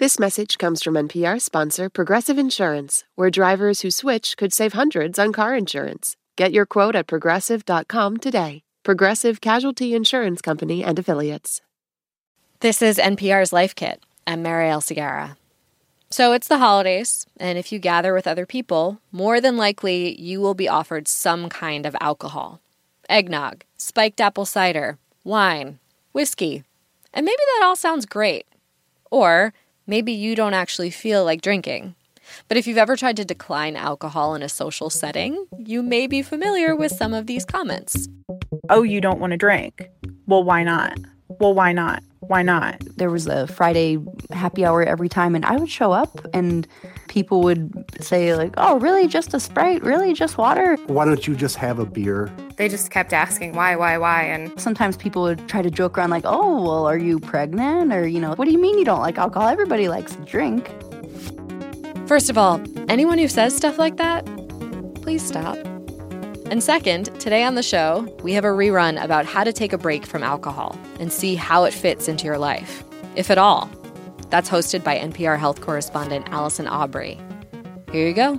This message comes from NPR sponsor Progressive Insurance, where drivers who switch could save hundreds on car insurance. Get your quote at progressive.com today. Progressive Casualty Insurance Company and Affiliates. This is NPR's Life Kit. I'm Marielle Segarra. So it's the holidays, and if you gather with other people, more than likely you will be offered some kind of alcohol eggnog, spiked apple cider, wine, whiskey. And maybe that all sounds great. Or maybe you don't actually feel like drinking. But if you've ever tried to decline alcohol in a social setting, you may be familiar with some of these comments. Oh, you don't want to drink? Well, why not? Well, why not? Why not? There was a Friday happy hour every time, and I would show up, and people would say, like, oh, really? Just a Sprite? Really? Just water? Why don't you just have a beer? They just kept asking why, why, why. And sometimes people would try to joke around, like, oh, well, are you pregnant? Or, you know, what do you mean you don't like alcohol? Everybody likes to drink. First of all, anyone who says stuff like that, please stop. And second, today on the show, we have a rerun about how to take a break from alcohol and see how it fits into your life, if at all. That's hosted by NPR health correspondent Allison Aubrey. Here you go.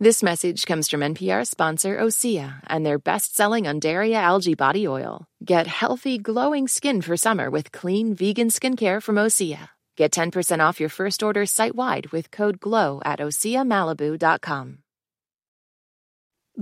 This message comes from NPR sponsor Osea and their best selling Undaria algae body oil. Get healthy, glowing skin for summer with clean vegan skincare from Osea. Get 10% off your first order site wide with code GLOW at OseaMalibu.com.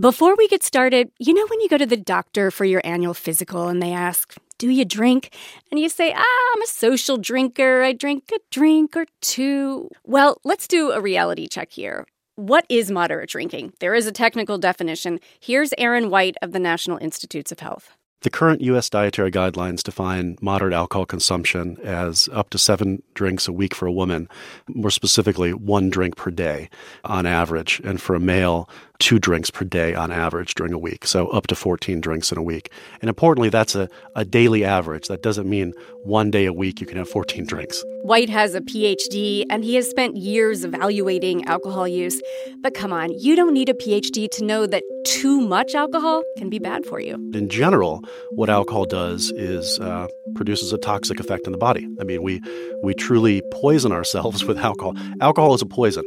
Before we get started, you know when you go to the doctor for your annual physical and they ask, Do you drink? And you say, Ah, I'm a social drinker. I drink a drink or two. Well, let's do a reality check here. What is moderate drinking? There is a technical definition. Here's Aaron White of the National Institutes of Health. The current U.S. dietary guidelines define moderate alcohol consumption as up to seven drinks a week for a woman, more specifically, one drink per day on average. And for a male, two drinks per day on average during a week, so up to 14 drinks in a week. And importantly, that's a, a daily average. That doesn't mean one day a week you can have 14 drinks. White has a PhD and he has spent years evaluating alcohol use. But come on, you don't need a PhD to know that too much alcohol can be bad for you. In general, what alcohol does is uh, produces a toxic effect in the body. I mean, we we truly poison ourselves with alcohol. Alcohol is a poison.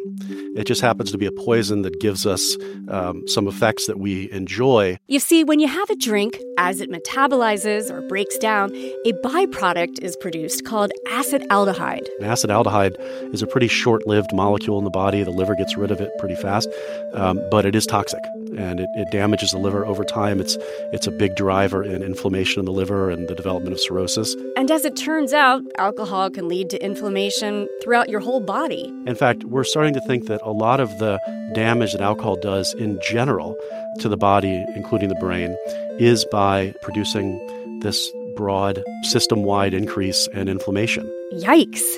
It just happens to be a poison that gives us um, some effects that we enjoy. You see, when you have a drink, as it metabolizes or breaks down, a byproduct is produced called acetaldehyde. An acetaldehyde is a pretty short lived molecule in the body. The liver gets rid of it pretty fast, um, but it is toxic and it, it damages the liver over time. It's, it's a big driver in inflammation in the liver and the development of cirrhosis. And as it turns out, alcohol can lead to inflammation throughout your whole body. In fact, we're starting to think that a lot of the damage that alcohol does in general to the body, including the brain, is by producing this broad system wide increase in inflammation. Yikes!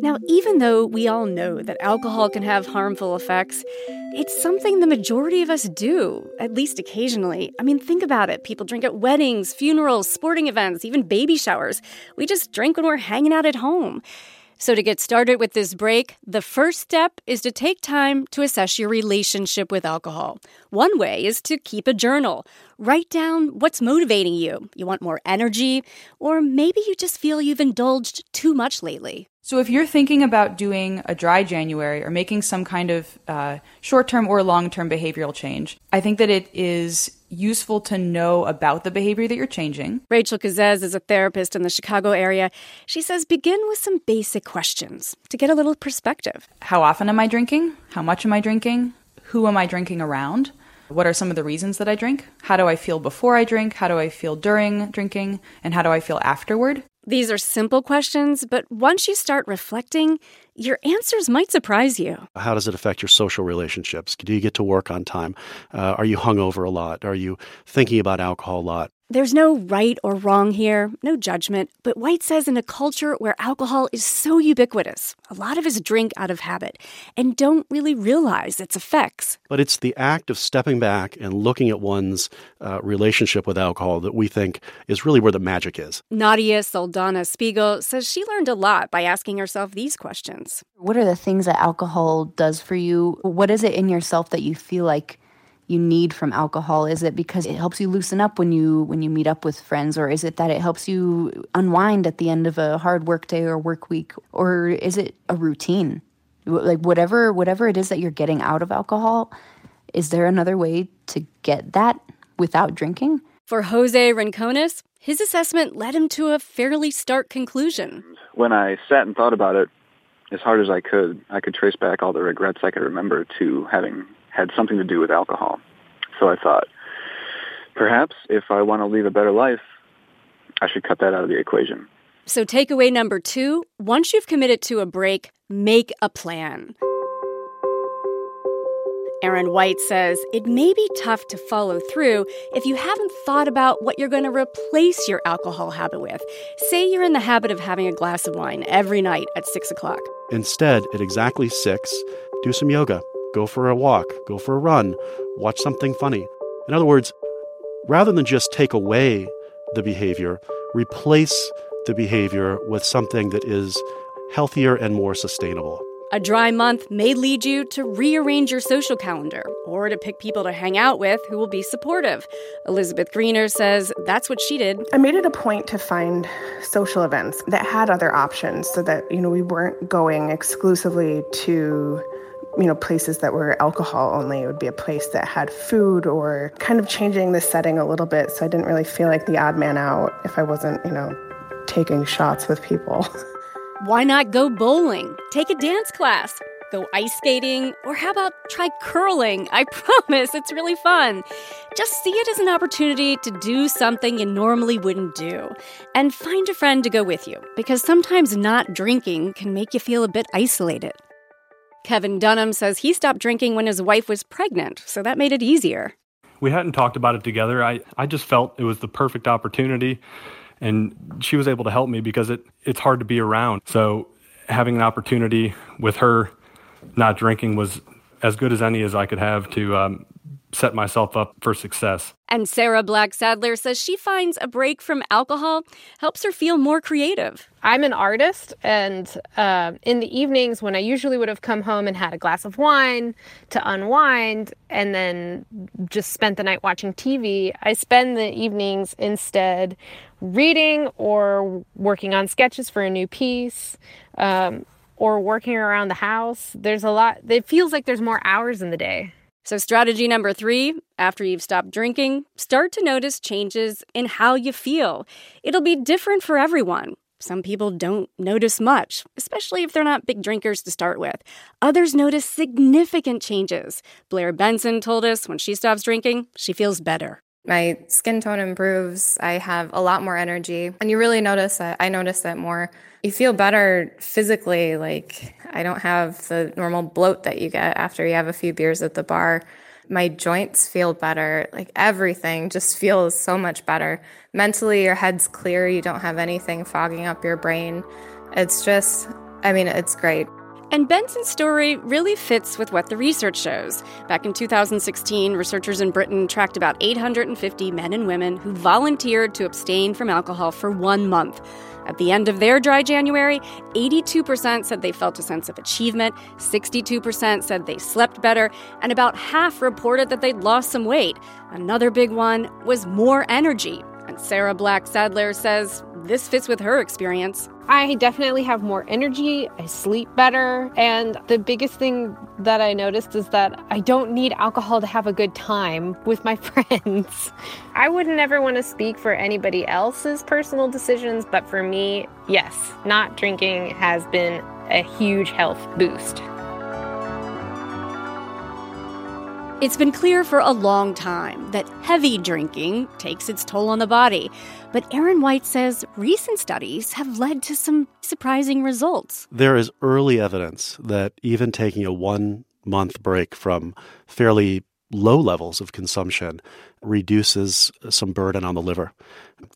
Now, even though we all know that alcohol can have harmful effects, it's something the majority of us do, at least occasionally. I mean, think about it. People drink at weddings, funerals, sporting events, even baby showers. We just drink when we're hanging out at home. So, to get started with this break, the first step is to take time to assess your relationship with alcohol. One way is to keep a journal. Write down what's motivating you. You want more energy, or maybe you just feel you've indulged too much lately. So, if you're thinking about doing a dry January or making some kind of uh, short term or long term behavioral change, I think that it is useful to know about the behavior that you're changing. Rachel Kazez is a therapist in the Chicago area. She says begin with some basic questions to get a little perspective. How often am I drinking? How much am I drinking? Who am I drinking around? What are some of the reasons that I drink? How do I feel before I drink? How do I feel during drinking? And how do I feel afterward? These are simple questions, but once you start reflecting, your answers might surprise you. How does it affect your social relationships? Do you get to work on time? Uh, are you hungover a lot? Are you thinking about alcohol a lot? There's no right or wrong here, no judgment, but White says in a culture where alcohol is so ubiquitous, a lot of us drink out of habit and don't really realize its effects. But it's the act of stepping back and looking at one's uh, relationship with alcohol that we think is really where the magic is. Nadia Saldana Spiegel says she learned a lot by asking herself these questions. What are the things that alcohol does for you? What is it in yourself that you feel like you need from alcohol? Is it because it helps you loosen up when you when you meet up with friends or is it that it helps you unwind at the end of a hard work day or work week or is it a routine? Like whatever whatever it is that you're getting out of alcohol, is there another way to get that without drinking? For Jose Rincones, his assessment led him to a fairly stark conclusion. When I sat and thought about it, as hard as I could, I could trace back all the regrets I could remember to having had something to do with alcohol. So I thought, perhaps if I want to lead a better life, I should cut that out of the equation. So, takeaway number two once you've committed to a break, make a plan. Aaron White says it may be tough to follow through if you haven't thought about what you're going to replace your alcohol habit with. Say you're in the habit of having a glass of wine every night at 6 o'clock. Instead, at exactly 6, do some yoga go for a walk, go for a run, watch something funny. In other words, rather than just take away the behavior, replace the behavior with something that is healthier and more sustainable. A dry month may lead you to rearrange your social calendar or to pick people to hang out with who will be supportive. Elizabeth Greener says that's what she did. I made it a point to find social events that had other options so that, you know, we weren't going exclusively to you know, places that were alcohol only. It would be a place that had food or kind of changing the setting a little bit so I didn't really feel like the odd man out if I wasn't, you know, taking shots with people. Why not go bowling? Take a dance class. Go ice skating, or how about try curling? I promise it's really fun. Just see it as an opportunity to do something you normally wouldn't do. And find a friend to go with you, because sometimes not drinking can make you feel a bit isolated. Kevin Dunham says he stopped drinking when his wife was pregnant, so that made it easier. We hadn't talked about it together. I, I just felt it was the perfect opportunity, and she was able to help me because it, it's hard to be around. So having an opportunity with her not drinking was as good as any as I could have to um, set myself up for success. And Sarah Black Sadler says she finds a break from alcohol helps her feel more creative. I'm an artist, and uh, in the evenings when I usually would have come home and had a glass of wine to unwind and then just spent the night watching TV, I spend the evenings instead reading or working on sketches for a new piece. Um, or working around the house. There's a lot, it feels like there's more hours in the day. So, strategy number three after you've stopped drinking, start to notice changes in how you feel. It'll be different for everyone. Some people don't notice much, especially if they're not big drinkers to start with. Others notice significant changes. Blair Benson told us when she stops drinking, she feels better. My skin tone improves. I have a lot more energy. And you really notice that. I notice that more. You feel better physically. Like, I don't have the normal bloat that you get after you have a few beers at the bar. My joints feel better. Like, everything just feels so much better. Mentally, your head's clear. You don't have anything fogging up your brain. It's just, I mean, it's great. And Benson's story really fits with what the research shows. Back in 2016, researchers in Britain tracked about 850 men and women who volunteered to abstain from alcohol for one month. At the end of their dry January, 82% said they felt a sense of achievement, 62% said they slept better, and about half reported that they'd lost some weight. Another big one was more energy. And Sarah Black Sadler says this fits with her experience. I definitely have more energy, I sleep better, and the biggest thing that I noticed is that I don't need alcohol to have a good time with my friends. I would never want to speak for anybody else's personal decisions, but for me, yes, not drinking has been a huge health boost. It's been clear for a long time that heavy drinking takes its toll on the body. But Aaron White says recent studies have led to some surprising results. There is early evidence that even taking a one month break from fairly low levels of consumption reduces some burden on the liver.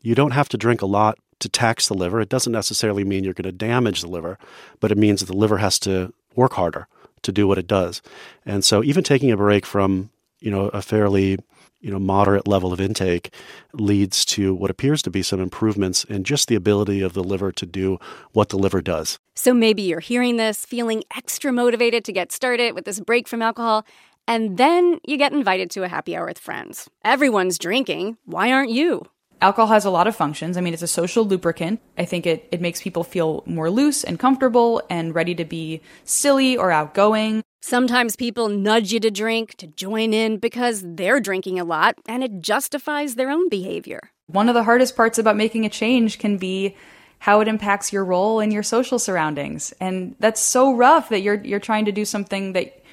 You don't have to drink a lot to tax the liver. It doesn't necessarily mean you're going to damage the liver, but it means that the liver has to work harder to do what it does. And so even taking a break from, you know, a fairly you know moderate level of intake leads to what appears to be some improvements in just the ability of the liver to do what the liver does. So maybe you're hearing this feeling extra motivated to get started with this break from alcohol and then you get invited to a happy hour with friends. Everyone's drinking, why aren't you? Alcohol has a lot of functions. I mean, it's a social lubricant. I think it, it makes people feel more loose and comfortable and ready to be silly or outgoing. Sometimes people nudge you to drink, to join in because they're drinking a lot and it justifies their own behavior. One of the hardest parts about making a change can be how it impacts your role in your social surroundings. And that's so rough that you're you're trying to do something that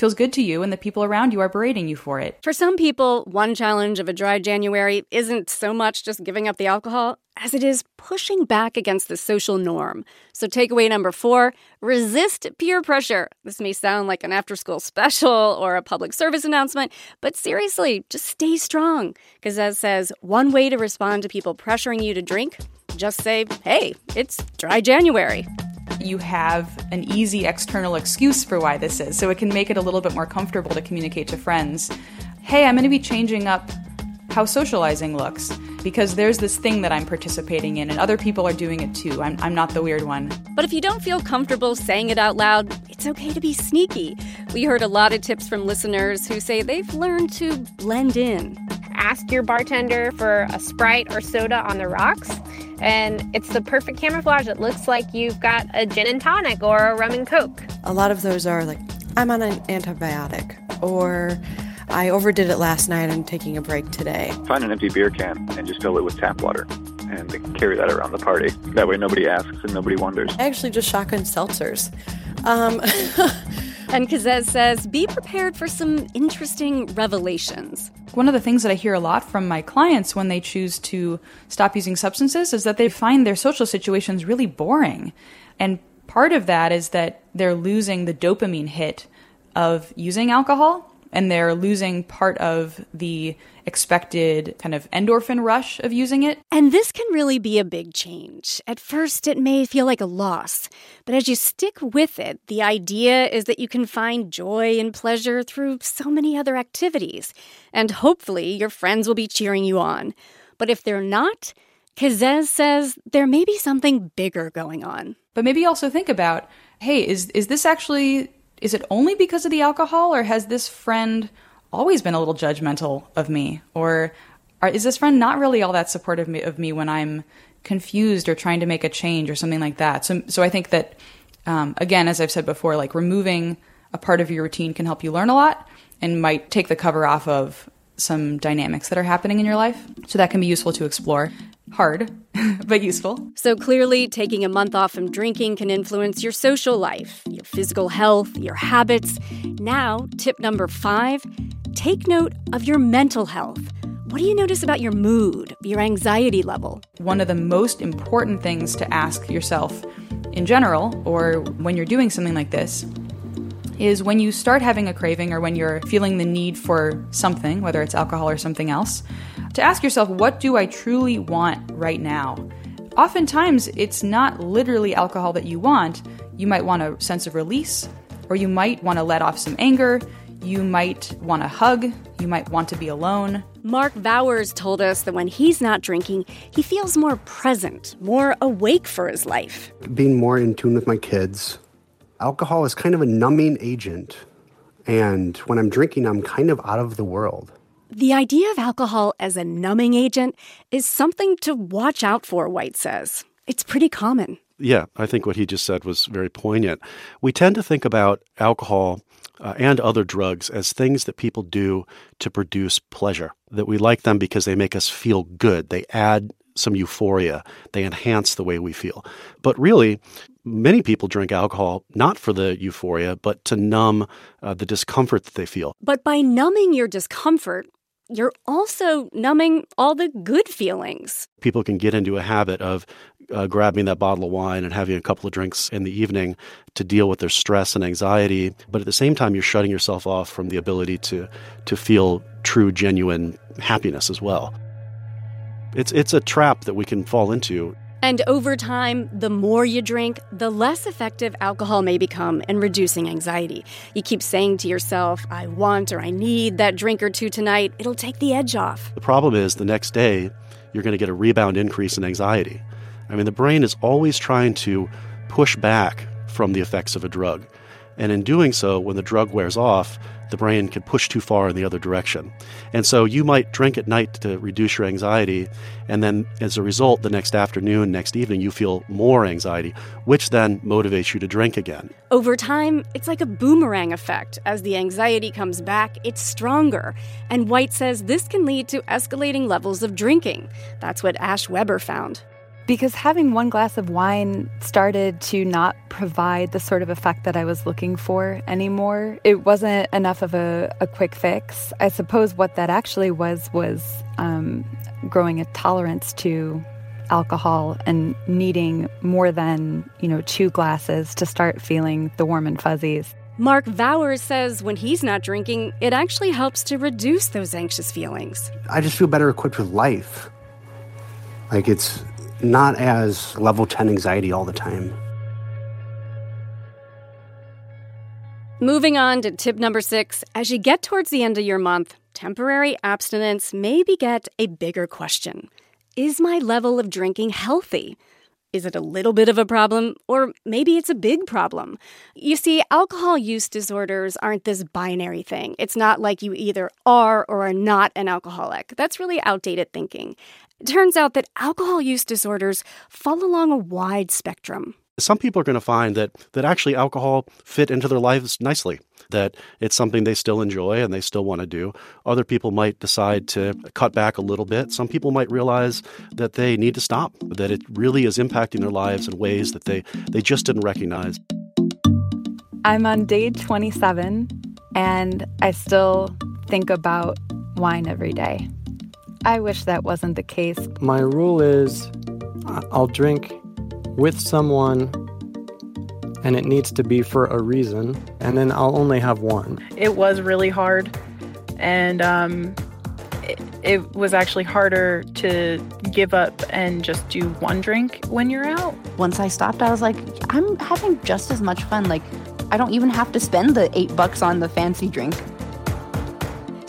feels good to you and the people around you are berating you for it. For some people, one challenge of a dry January isn't so much just giving up the alcohol as it is pushing back against the social norm. So, takeaway number four resist peer pressure. This may sound like an after school special or a public service announcement, but seriously, just stay strong. Because, as says, one way to respond to people pressuring you to drink, just say, hey, it's dry January you have an easy external excuse for why this is. So it can make it a little bit more comfortable to communicate to friends hey, I'm going to be changing up how socializing looks because there's this thing that I'm participating in and other people are doing it too. I'm, I'm not the weird one. But if you don't feel comfortable saying it out loud, it's okay to be sneaky. We heard a lot of tips from listeners who say they've learned to blend in. Ask your bartender for a Sprite or soda on the rocks and it's the perfect camouflage. It looks like you've got a gin and tonic or a rum and coke. A lot of those are like, I'm on an antibiotic, or I overdid it last night. I'm taking a break today. Find an empty beer can and just fill it with tap water and carry that around the party. That way nobody asks and nobody wonders. I actually just shotgun seltzers. Um, and Kazez says, be prepared for some interesting revelations. One of the things that I hear a lot from my clients when they choose to stop using substances is that they find their social situations really boring. And part of that is that they're losing the dopamine hit of using alcohol and they're losing part of the expected kind of endorphin rush of using it. And this can really be a big change. At first, it may feel like a loss, but as you stick with it, the idea is that you can find joy and pleasure through so many other activities. And hopefully, your friends will be cheering you on. But if they're not, Kazez says there may be something bigger going on. But maybe also think about hey, is, is this actually is it only because of the alcohol, or has this friend always been a little judgmental of me? Or are, is this friend not really all that supportive of me, when I'm confused or trying to make a change or something like that? So, so I think that, um, again, as I've said before, like removing a part of your routine can help you learn a lot and might take the cover off of some dynamics that are happening in your life. So that can be useful to explore. Hard, but useful. So clearly, taking a month off from drinking can influence your social life, your physical health, your habits. Now, tip number five take note of your mental health. What do you notice about your mood, your anxiety level? One of the most important things to ask yourself in general, or when you're doing something like this, is when you start having a craving or when you're feeling the need for something, whether it's alcohol or something else, to ask yourself, what do I truly want right now? Oftentimes, it's not literally alcohol that you want. You might want a sense of release, or you might want to let off some anger. You might want a hug. You might want to be alone. Mark Bowers told us that when he's not drinking, he feels more present, more awake for his life. Being more in tune with my kids, alcohol is kind of a numbing agent. And when I'm drinking, I'm kind of out of the world. The idea of alcohol as a numbing agent is something to watch out for, White says. It's pretty common. Yeah, I think what he just said was very poignant. We tend to think about alcohol uh, and other drugs as things that people do to produce pleasure, that we like them because they make us feel good. They add some euphoria, they enhance the way we feel. But really, many people drink alcohol not for the euphoria, but to numb uh, the discomfort that they feel. But by numbing your discomfort, you're also numbing all the good feelings. People can get into a habit of uh, grabbing that bottle of wine and having a couple of drinks in the evening to deal with their stress and anxiety. But at the same time, you're shutting yourself off from the ability to, to feel true, genuine happiness as well. It's, it's a trap that we can fall into. And over time, the more you drink, the less effective alcohol may become in reducing anxiety. You keep saying to yourself, I want or I need that drink or two tonight, it'll take the edge off. The problem is the next day, you're going to get a rebound increase in anxiety. I mean, the brain is always trying to push back from the effects of a drug. And in doing so, when the drug wears off, the brain can push too far in the other direction. And so you might drink at night to reduce your anxiety, and then as a result, the next afternoon, next evening, you feel more anxiety, which then motivates you to drink again. Over time, it's like a boomerang effect. As the anxiety comes back, it's stronger. And White says this can lead to escalating levels of drinking. That's what Ash Weber found because having one glass of wine started to not provide the sort of effect that I was looking for anymore. It wasn't enough of a, a quick fix. I suppose what that actually was was um, growing a tolerance to alcohol and needing more than, you know, two glasses to start feeling the warm and fuzzies. Mark Bowers says when he's not drinking, it actually helps to reduce those anxious feelings. I just feel better equipped with life. Like it's not as level 10 anxiety all the time. Moving on to tip number six as you get towards the end of your month, temporary abstinence may beget a bigger question Is my level of drinking healthy? Is it a little bit of a problem, or maybe it's a big problem? You see, alcohol use disorders aren't this binary thing. It's not like you either are or are not an alcoholic. That's really outdated thinking. It turns out that alcohol use disorders fall along a wide spectrum. Some people are going to find that, that actually alcohol fit into their lives nicely, that it's something they still enjoy and they still want to do. Other people might decide to cut back a little bit. Some people might realize that they need to stop, that it really is impacting their lives in ways that they, they just didn't recognize. I'm on day 27 and I still think about wine every day. I wish that wasn't the case. My rule is I'll drink with someone and it needs to be for a reason, and then I'll only have one. It was really hard, and um, it, it was actually harder to give up and just do one drink when you're out. Once I stopped, I was like, I'm having just as much fun. Like, I don't even have to spend the eight bucks on the fancy drink.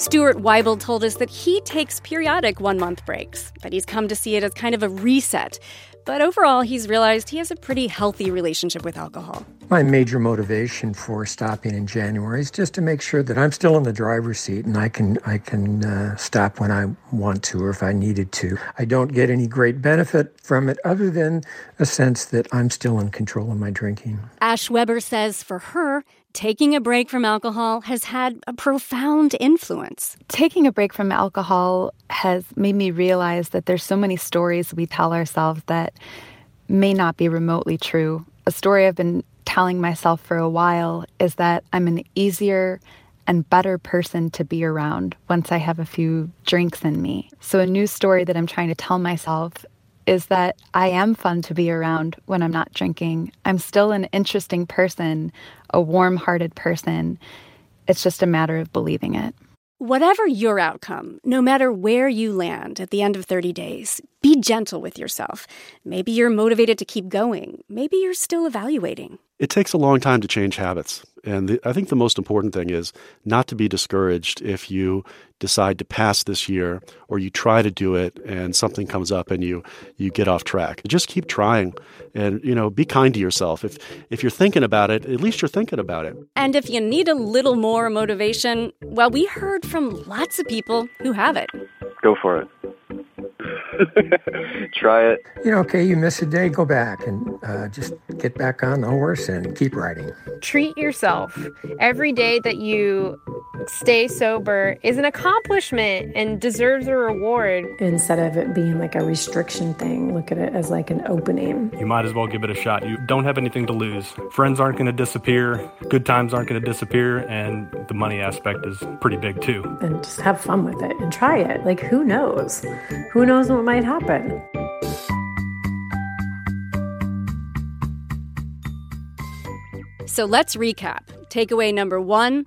Stuart Weibel told us that he takes periodic one month breaks, but he's come to see it as kind of a reset. But overall, he's realized he has a pretty healthy relationship with alcohol. My major motivation for stopping in January is just to make sure that I'm still in the driver's seat and I can I can uh, stop when I want to or if I needed to. I don't get any great benefit from it other than a sense that I'm still in control of my drinking. Ash Weber says for her, taking a break from alcohol has had a profound influence. Taking a break from alcohol has made me realize that there's so many stories we tell ourselves that may not be remotely true. A story I've been telling myself for a while is that I'm an easier and better person to be around once I have a few drinks in me. So, a new story that I'm trying to tell myself is that I am fun to be around when I'm not drinking. I'm still an interesting person, a warm hearted person. It's just a matter of believing it. Whatever your outcome, no matter where you land at the end of 30 days, be gentle with yourself. Maybe you're motivated to keep going. Maybe you're still evaluating. It takes a long time to change habits. And the, I think the most important thing is not to be discouraged if you decide to pass this year or you try to do it and something comes up and you you get off track. Just keep trying and you know be kind to yourself. If if you're thinking about it, at least you're thinking about it. And if you need a little more motivation, well we heard from lots of people who have it. Go for it. Try it. You know, okay, you miss a day, go back and uh, just get back on the horse and keep riding. Treat yourself. Every day that you stay sober is an accomplishment and deserves a reward. Instead of it being like a restriction thing, look at it as like an opening. You might as well give it a shot. You don't have anything to lose. Friends aren't going to disappear, good times aren't going to disappear, and the money aspect is pretty big too. And just have fun with it and try it. Like, who knows? Who knows what might happen? So let's recap. Takeaway number one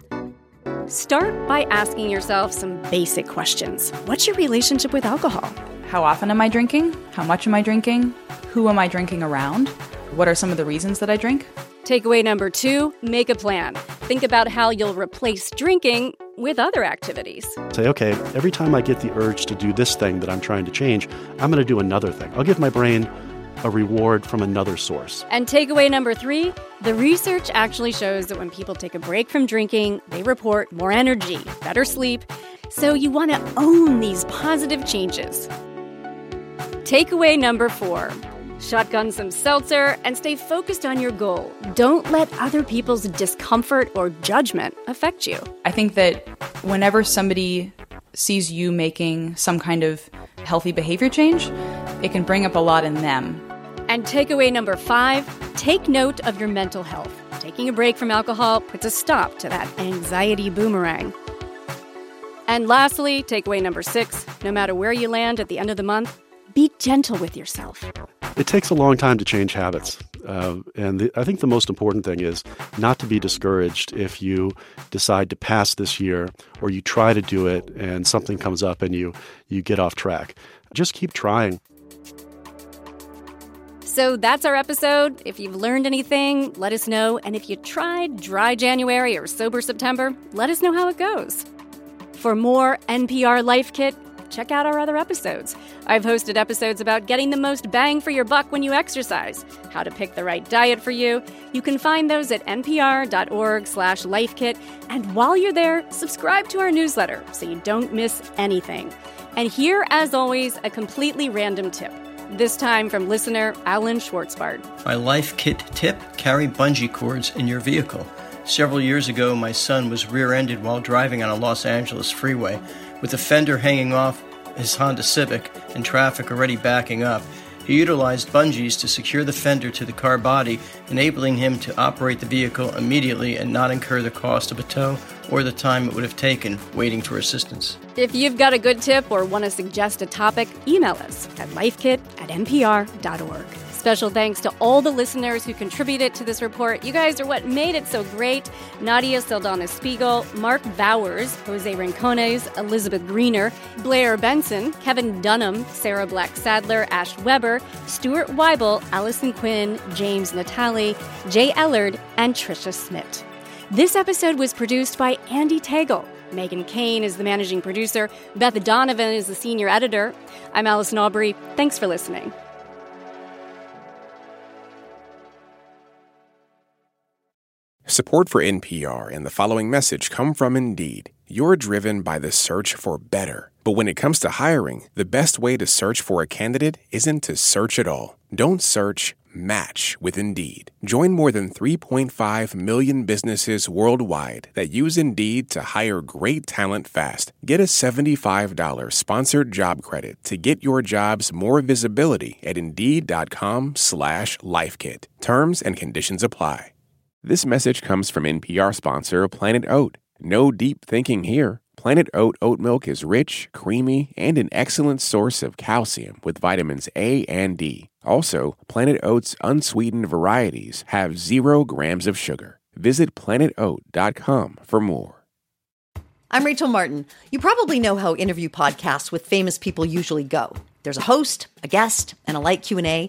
start by asking yourself some basic questions. What's your relationship with alcohol? How often am I drinking? How much am I drinking? Who am I drinking around? What are some of the reasons that I drink? Takeaway number two make a plan. Think about how you'll replace drinking with other activities. Say, okay, every time I get the urge to do this thing that I'm trying to change, I'm going to do another thing. I'll give my brain a reward from another source. And takeaway number three the research actually shows that when people take a break from drinking, they report more energy, better sleep. So you want to own these positive changes. Takeaway number four shotgun some seltzer and stay focused on your goal. Don't let other people's discomfort or judgment affect you. I think that whenever somebody sees you making some kind of healthy behavior change, it can bring up a lot in them. And takeaway number five take note of your mental health. Taking a break from alcohol puts a stop to that anxiety boomerang. And lastly, takeaway number six no matter where you land at the end of the month, be gentle with yourself. It takes a long time to change habits. Uh, and the, I think the most important thing is not to be discouraged if you decide to pass this year or you try to do it and something comes up and you, you get off track. Just keep trying. So that's our episode. If you've learned anything, let us know. And if you tried dry January or sober September, let us know how it goes. For more NPR Life Kit, check out our other episodes. I've hosted episodes about getting the most bang for your buck when you exercise, how to pick the right diet for you. You can find those at npr.org/lifekit, and while you're there, subscribe to our newsletter so you don't miss anything. And here, as always, a completely random tip. This time from listener Alan Schwartzbart. My life kit tip carry bungee cords in your vehicle. Several years ago, my son was rear ended while driving on a Los Angeles freeway. With the fender hanging off his Honda Civic and traffic already backing up, he utilized bungees to secure the fender to the car body, enabling him to operate the vehicle immediately and not incur the cost of a tow or the time it would have taken waiting for assistance. If you've got a good tip or want to suggest a topic, email us at lifekit at npr.org. Special thanks to all the listeners who contributed to this report. You guys are what made it so great. Nadia Saldana Spiegel, Mark Bowers, Jose Rincones, Elizabeth Greener, Blair Benson, Kevin Dunham, Sarah Black Sadler, Ash Weber, Stuart Weibel, Allison Quinn, James Natali, Jay Ellard, and Trisha Smith. This episode was produced by Andee Tagle. Megan Kane is the managing producer. Beth Donovan is the senior editor. I'm Allison Aubrey. Thanks for listening. Support for NPR and the following message come from Indeed. You're driven by the search for better. But when it comes to hiring, the best way to search for a candidate isn't to search at all. Don't search, match with Indeed. Join more than 3.5 million businesses worldwide that use Indeed to hire great talent fast. Get a $75 sponsored job credit to get your jobs more visibility at Indeed.com slash LifeKit. Terms and conditions apply. This message comes from NPR sponsor Planet Oat. No deep thinking here. Planet Oat oat milk is rich, creamy, and an excellent source of calcium with vitamins A and D. Also, Planet Oat's unsweetened varieties have zero grams of sugar. Visit planetoat.com for more. I'm Rachel Martin. You probably know how interview podcasts with famous people usually go. There's a host, a guest, and a light Q&A.